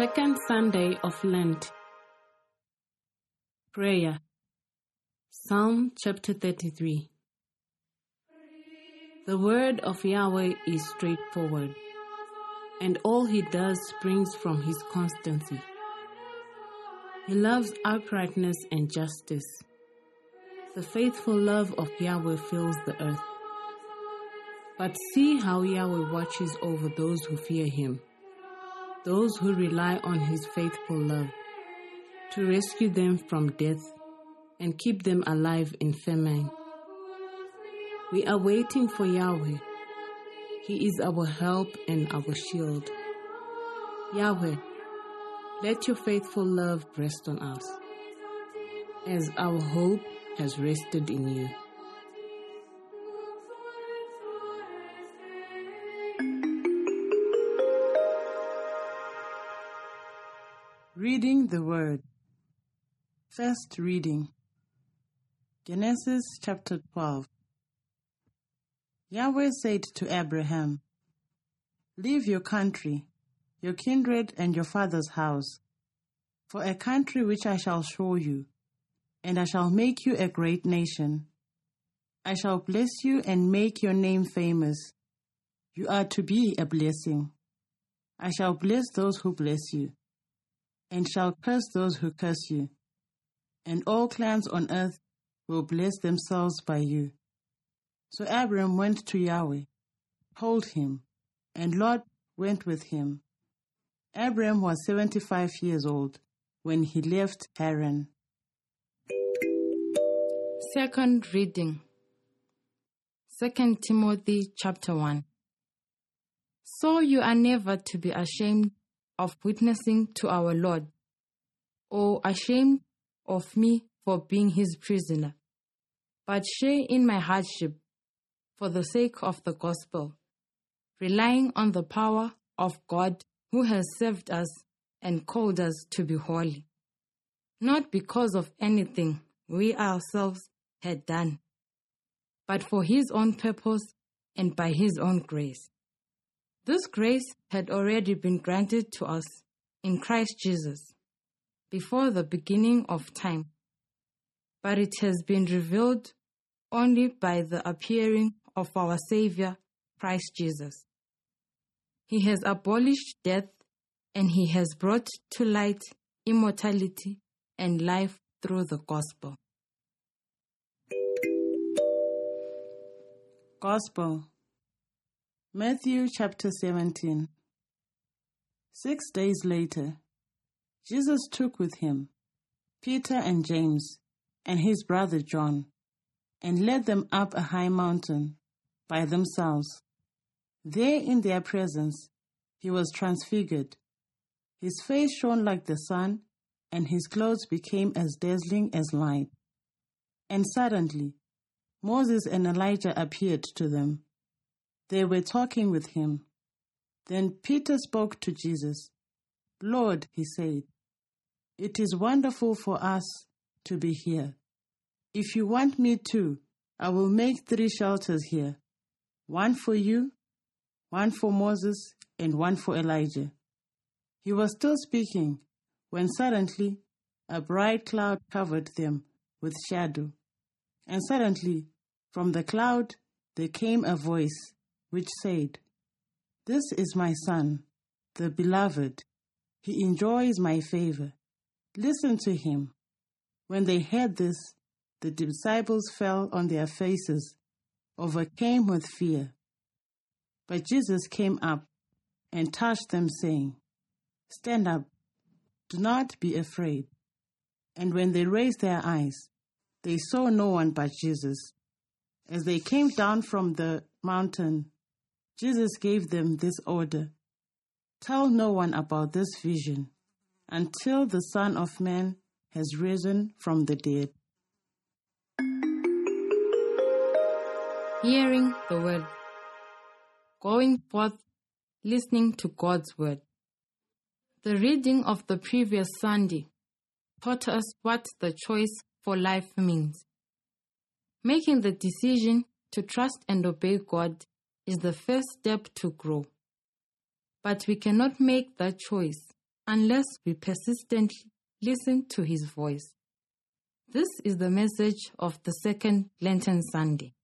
Second Sunday of Lent. Prayer. Psalm chapter 33. The word of Yahweh is straightforward, and all he does springs from his constancy. He loves uprightness and justice. The faithful love of Yahweh fills the earth. But see how Yahweh watches over those who fear him, those who rely on his faithful love, to rescue them from death and keep them alive in famine. We are waiting for Yahweh. He is our help and our shield. Yahweh, let your faithful love rest on us, as our hope has rested in you. Reading the Word. First reading Genesis chapter 12. Yahweh said to Abraham, Leave your country, your kindred, and your father's house, for a country which I shall show you, and I shall make you a great nation. I shall bless you and make your name famous. You are to be a blessing. I shall bless those who bless you and shall curse those who curse you. And all clans on earth will bless themselves by you. So Abram went to Yahweh, told him, and Lot went with him. Abram was seventy five years old when he left Haran. Second reading. Second Timothy chapter 1. So you are never to be ashamed of witnessing to our Lord, or ashamed of me for being his prisoner, but share in my hardship for the sake of the gospel, relying on the power of God who has saved us and called us to be holy, not because of anything we ourselves had done, but for his own purpose and by his own grace. This grace had already been granted to us in Christ Jesus before the beginning of time, but it has been revealed only by the appearing of our Savior, Christ Jesus. He has abolished death and he has brought to light immortality and life through the gospel. Gospel Matthew chapter 17 Six days later, Jesus took with him Peter and James and his brother John and led them up a high mountain by themselves. There in their presence, he was transfigured. His face shone like the sun, and his clothes became as dazzling as light. And suddenly, Moses and Elijah appeared to them. They were talking with him. Then Peter spoke to Jesus. Lord, he said, it is wonderful for us to be here. If you want me to, I will make three shelters here one for you, one for Moses, and one for Elijah. He was still speaking when suddenly a bright cloud covered them with shadow. And suddenly, from the cloud, there came a voice which said, This is my son, the beloved. He enjoys my favor. Listen to him. When they heard this, the disciples fell on their faces, overcame with fear. But Jesus came up and touched them, saying, Stand up, do not be afraid. And when they raised their eyes, they saw no one but Jesus. As they came down from the mountain, Jesus gave them this order Tell no one about this vision until the Son of Man has risen from the dead. Hearing the word, going forth, listening to God's word. The reading of the previous Sunday taught us what the choice for life means. Making the decision to trust and obey God is the first step to grow. But we cannot make that choice unless we persistently listen to his voice. This is the message of the second Lenten Sunday.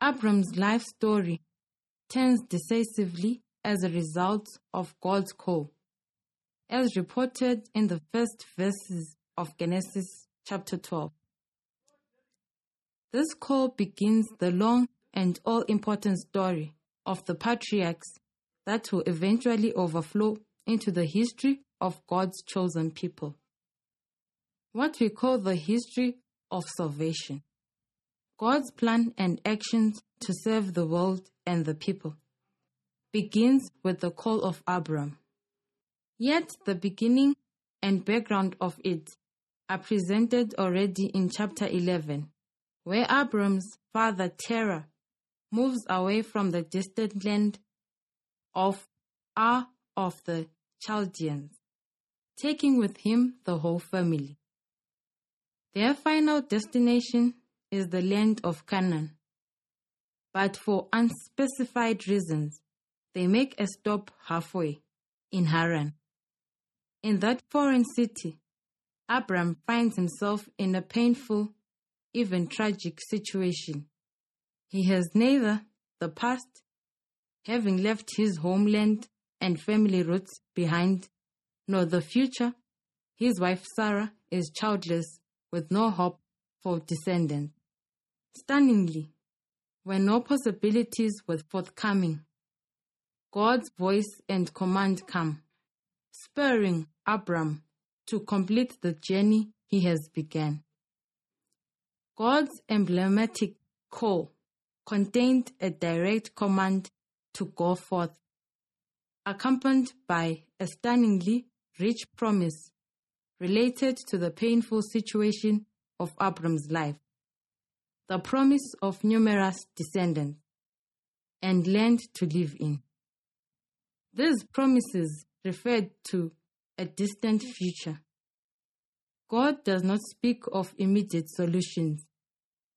Abram's life story turns decisively as a result of God's call, as reported in the first verses of Genesis chapter 12. This call begins the long and all important story of the patriarchs that will eventually overflow into the history of God's chosen people. What we call the history of salvation. God's plan and actions to serve the world and the people begins with the call of Abram. Yet the beginning and background of it are presented already in chapter 11, where Abram's father Terah moves away from the distant land of Ur of the Chaldeans, taking with him the whole family. Their final destination is the land of Canaan. But for unspecified reasons, they make a stop halfway in Haran. In that foreign city, Abram finds himself in a painful, even tragic situation. He has neither the past, having left his homeland and family roots behind, nor the future. His wife Sarah is childless with no hope for descendants. Stunningly, when no possibilities were forthcoming, God's voice and command come, spurring Abram to complete the journey he has begun. God's emblematic call contained a direct command to go forth, accompanied by a stunningly rich promise related to the painful situation of Abram's life, the promise of numerous descendants, and land to live in. These promises referred to a distant future. God does not speak of immediate solutions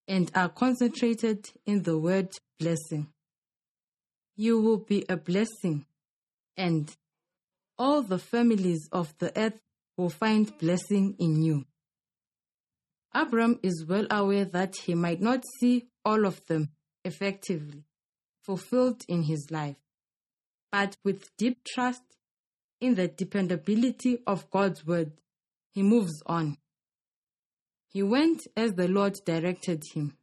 and are concentrated in the word blessing. You will be a blessing, and all the families of the earth will find blessing in you. Abram is well aware that he might not see all of them effectively fulfilled in his life, but with deep trust in the dependability of God's word, he moves on. He went as the Lord directed him,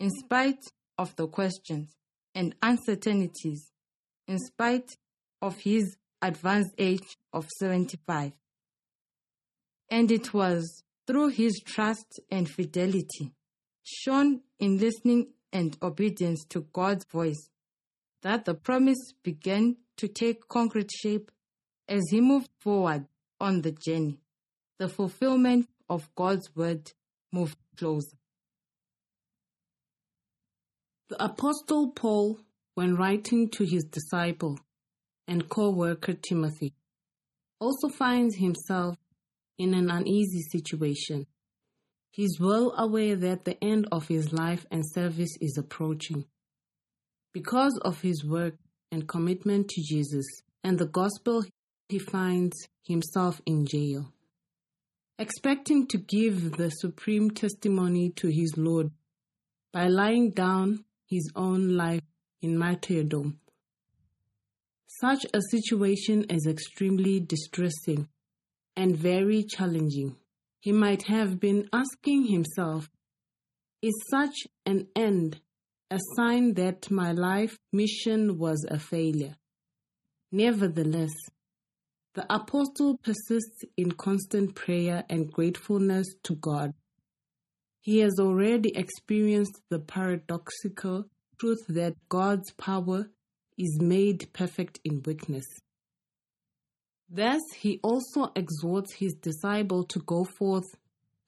in spite of the questions and uncertainties, in spite of his advanced age of 75. And it was through his trust and fidelity, shown in listening and obedience to God's voice, that the promise began to take concrete shape as he moved forward on the journey. The fulfillment of God's word moved closer. The Apostle Paul, when writing to his disciple and co worker Timothy, also finds himself in an uneasy situation. He is well aware that the end of his life and service is approaching. Because of his work and commitment to Jesus and the gospel, he finds himself in jail. Expecting to give the supreme testimony to his Lord by laying down his own life in martyrdom. Such a situation is extremely distressing and very challenging. He might have been asking himself, Is such an end a sign that my life mission was a failure? Nevertheless, the apostle persists in constant prayer and gratefulness to God. He has already experienced the paradoxical truth that God's power is made perfect in weakness. Thus, he also exhorts his disciple to go forth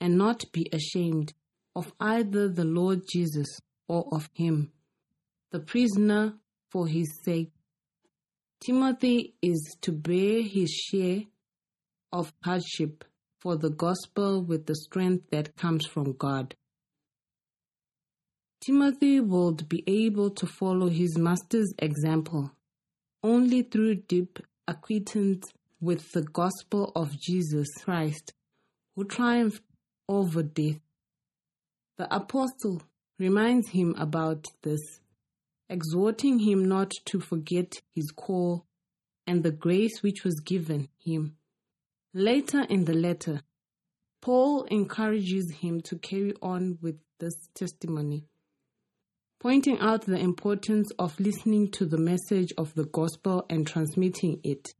and not be ashamed of either the Lord Jesus or of him, the prisoner for his sake. Timothy is to bear his share of hardship for the gospel with the strength that comes from God. Timothy will be able to follow his master's example only through deep acquaintance with the gospel of Jesus Christ, who triumphed over death. The apostle reminds him about this, exhorting him not to forget his call and the grace which was given him. Later in the letter, Paul encourages him to carry on with this testimony, pointing out the importance of listening to the message of the gospel and transmitting it.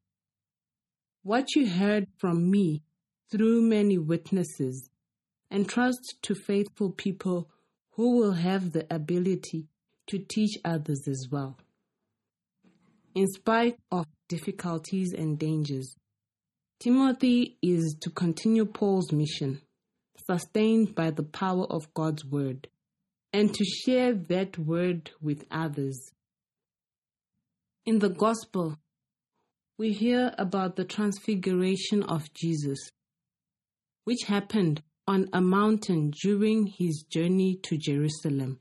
What you heard from me through many witnesses, entrust to faithful people who will have the ability to teach others as well. In spite of difficulties and dangers, Timothy is to continue Paul's mission, sustained by the power of God's word, and to share that word with others. In the Gospel, we hear about the transfiguration of Jesus, which happened on a mountain during his journey to Jerusalem.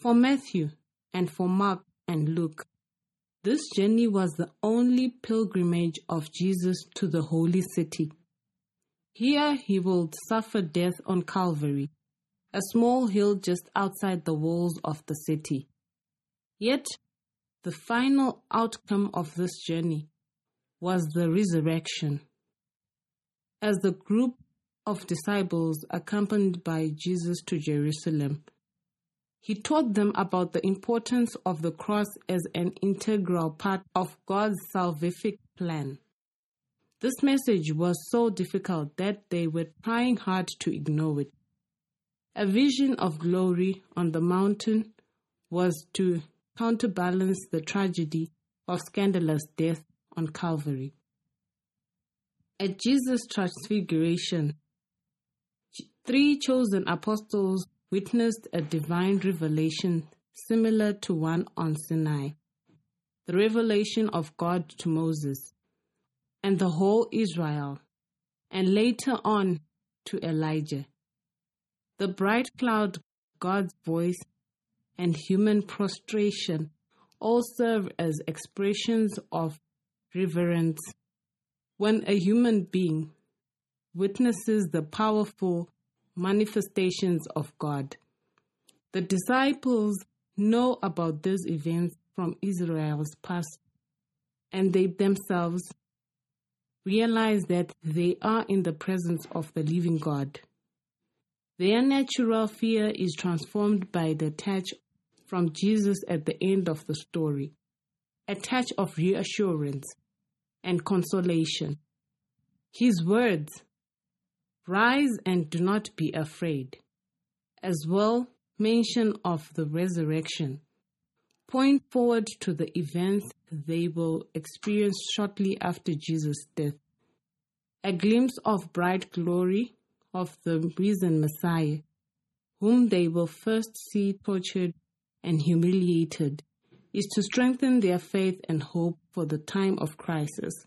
For Matthew and for Mark and Luke, this journey was the only pilgrimage of Jesus to the holy city. Here he will suffer death on Calvary, a small hill just outside the walls of the city. Yet, the final outcome of this journey was the resurrection. As the group of disciples accompanied by Jesus to Jerusalem. He taught them about the importance of the cross as an integral part of God's salvific plan. This message was so difficult that they were trying hard to ignore it. A vision of glory on the mountain was to counterbalance the tragedy of scandalous death on Calvary. At Jesus' transfiguration, Three chosen apostles witnessed a divine revelation similar to one on Sinai, the revelation of God to Moses and the whole Israel, and later on to Elijah. The bright cloud, God's voice, and human prostration all serve as expressions of reverence. When a human being witnesses the powerful manifestations of God. The disciples know about these events from Israel's past, and they themselves realize that they are in the presence of the living God. Their natural fear is transformed by the touch from Jesus at the end of the story, a touch of reassurance and consolation. His words, Rise and do not be afraid. As well, mention of the resurrection. Point forward to the events they will experience shortly after Jesus' death. A glimpse of bright glory of the risen Messiah, whom they will first see tortured and humiliated, is to strengthen their faith and hope for the time of crisis.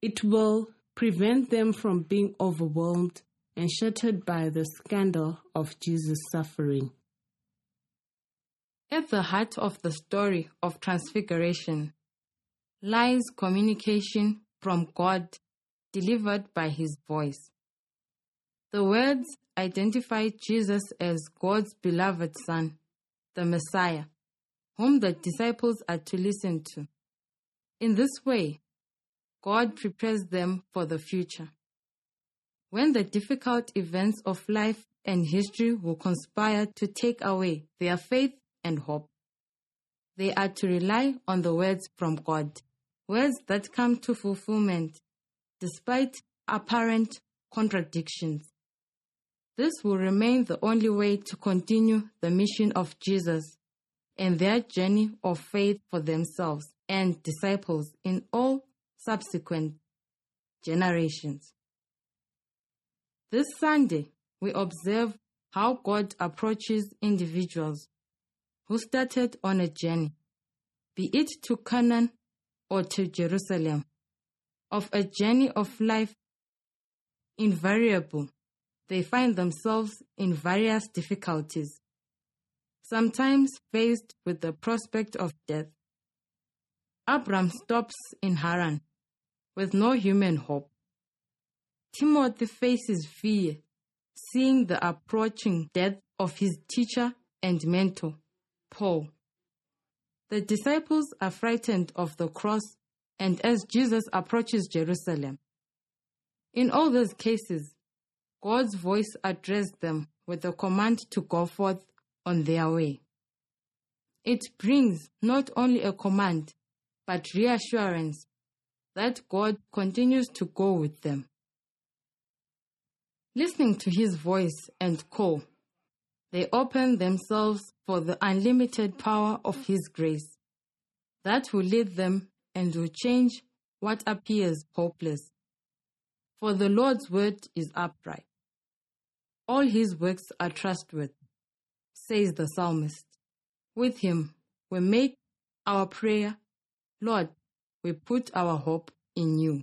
It will prevent them from being overwhelmed and shattered by the scandal of Jesus' suffering. At the heart of the story of Transfiguration lies communication from God delivered by His voice. The words identify Jesus as God's beloved Son, the Messiah, whom the disciples are to listen to. In this way, God prepares them for the future. When the difficult events of life and history will conspire to take away their faith and hope, they are to rely on the words from God, words that come to fulfillment despite apparent contradictions. This will remain the only way to continue the mission of Jesus and their journey of faith for themselves and disciples in all subsequent generations. This Sunday, we observe how God approaches individuals who started on a journey, be it to Canaan or to Jerusalem, of a journey of life invariable. They find themselves in various difficulties, sometimes faced with the prospect of death. Abram stops in Haran with no human hope. Timothy faces fear, seeing the approaching death of his teacher and mentor, Paul. The disciples are frightened of the cross and as Jesus approaches Jerusalem. In all those cases, God's voice addressed them with a command to go forth on their way. It brings not only a command, but reassurance that God continues to go with them. Listening to his voice and call, they open themselves for the unlimited power of his grace that will lead them and will change what appears hopeless. For the Lord's word is upright. All his works are trustworthy, says the psalmist. With him we make our prayer, Lord, we put our hope in you.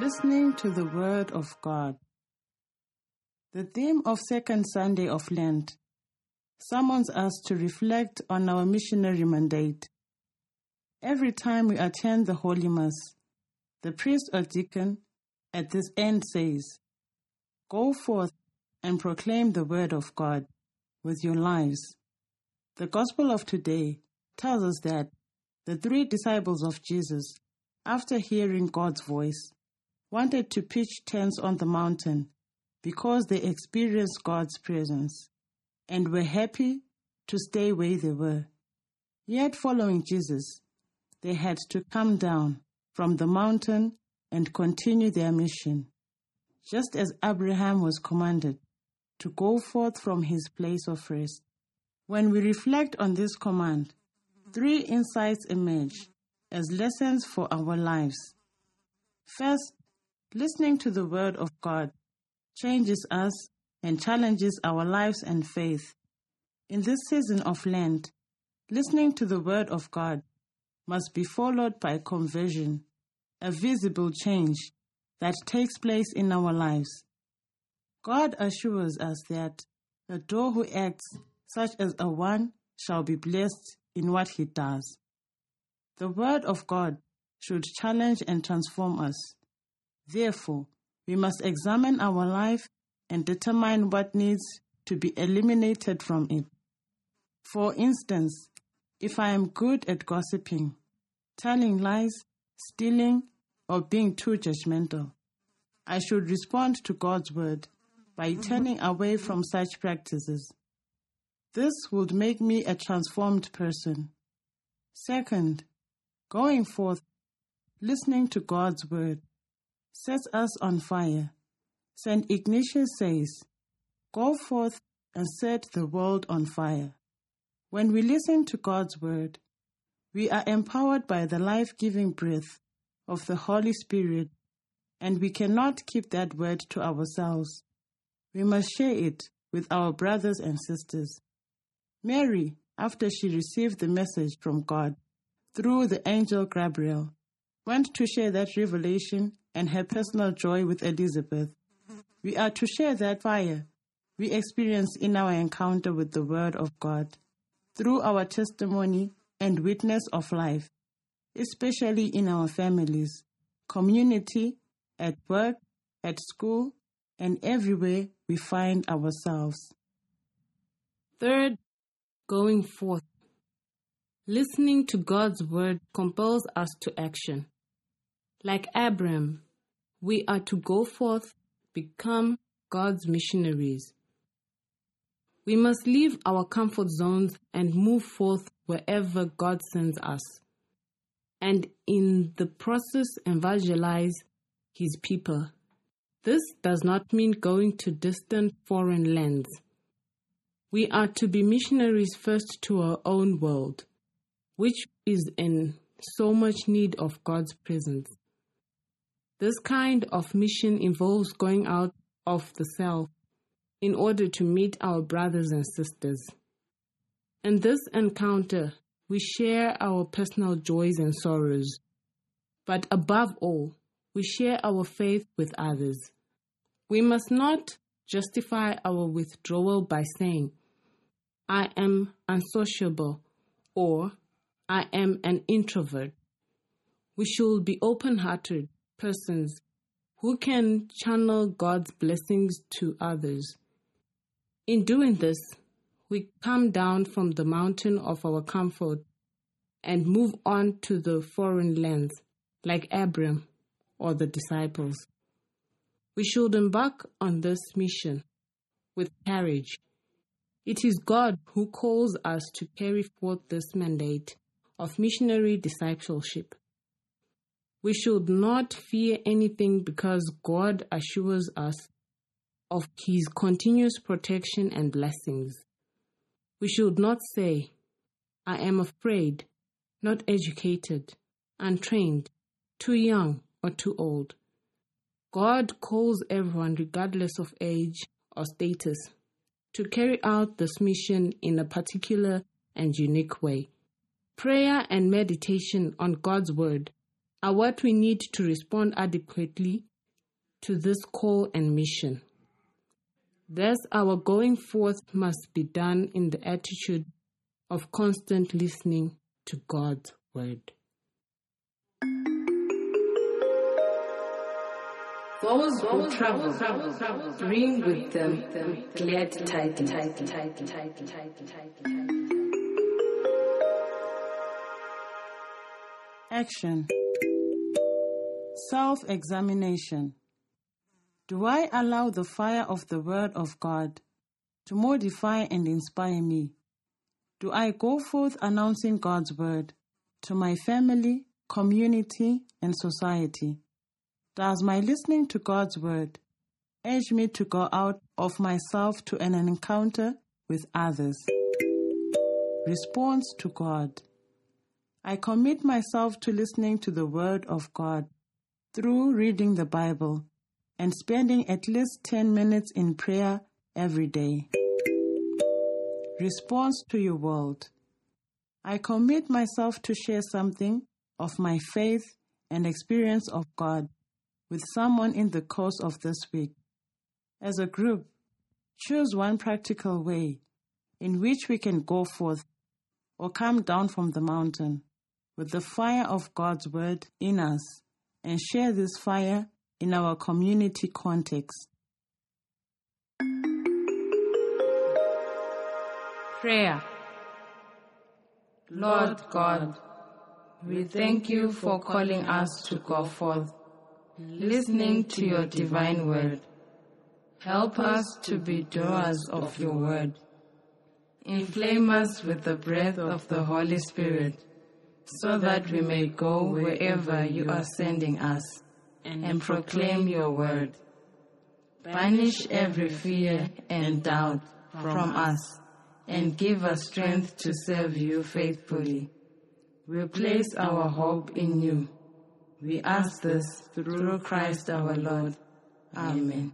Listening to the Word of God. The theme of Second Sunday of Lent summons us to reflect on our missionary mandate. Every time we attend the Holy Mass, the priest or deacon at this end says, Go forth and proclaim the word of God with your lives. The Gospel of today tells us that the three disciples of Jesus, after hearing God's voice, wanted to pitch tents on the mountain because they experienced God's presence and were happy to stay where they were. Yet, following Jesus, they had to come down from the mountain and continue their mission, just as Abraham was commanded to go forth from his place of rest. When we reflect on this command, three insights emerge as lessons for our lives. First, listening to the Word of God changes us and challenges our lives and faith. In this season of Lent, listening to the Word of God must be followed by conversion, a visible change that takes place in our lives. God assures us that the door who acts such as a one shall be blessed in what he does. The Word of God should challenge and transform us. Therefore, we must examine our life and determine what needs to be eliminated from it. For instance, if I am good at gossiping, telling lies, stealing, or being too judgmental, I should respond to God's word by turning away from such practices. This would make me a transformed person. Second, going forth, listening to God's word sets us on fire St. Ignatius says, Go forth and set the world on fire. When we listen to God's word, we are empowered by the life giving breath of the Holy Spirit, and we cannot keep that word to ourselves. We must share it with our brothers and sisters. Mary, after she received the message from God through the angel Gabriel, went to share that revelation and her personal joy with Elizabeth. We are to share that fire we experience in our encounter with the Word of God through our testimony and witness of life, especially in our families, community, at work, at school, and everywhere we find ourselves. Third, going forth. Listening to God's word compels us to action. Like Abram, we are to go forth become God's missionaries. We must leave our comfort zones and move forth wherever God sends us, and in the process, evangelize His people. This does not mean going to distant foreign lands. We are to be missionaries first to our own world, which is in so much need of God's presence. This kind of mission involves going out of the self in order to meet our brothers and sisters. In this encounter, we share our personal joys and sorrows, but above all, we share our faith with others. We must not justify our withdrawal by saying, I am unsociable or I am an introvert. We should be open hearted persons who can channel God's blessings to others. In doing this, we come down from the mountain of our comfort and move on to the foreign lands, like Abram or the disciples. We should embark on this mission with courage. It is God who calls us to carry forth this mandate of missionary discipleship. We should not fear anything because God assures us of His continuous protection and blessings. We should not say, I am afraid, not educated, untrained, too young, or too old. God calls everyone, regardless of age or status, to carry out this mission in a particular and unique way. Prayer and meditation on God's Word are what we need to respond adequately to this call and mission. Thus, our going forth must be done in the attitude of constant listening to God's Word. Those who travel bring with them glad tidings. Action Self examination. Do I allow the fire of the Word of God to modify and inspire me? Do I go forth announcing God's Word to my family, community, and society? Does my listening to God's Word urge me to go out of myself to an encounter with others? Response to God. I commit myself to listening to the Word of God through reading the Bible and spending at least 10 minutes in prayer every day. Response to your world. I commit myself to share something of my faith and experience of God with someone in the course of this week. As a group, choose one practical way in which we can go forth or come down from the mountain with the fire of God's word in us and share this fire in our community context. Prayer. Lord God, we thank you for calling us to go forth, listening to your divine word. Help us to be doers of your word. Inflame us with the breath of the Holy Spirit so that we may go wherever you are sending us and proclaim your word. Banish every fear and doubt from us and give us strength to serve you faithfully. We place our hope in you. We ask this through Christ our Lord. Amen.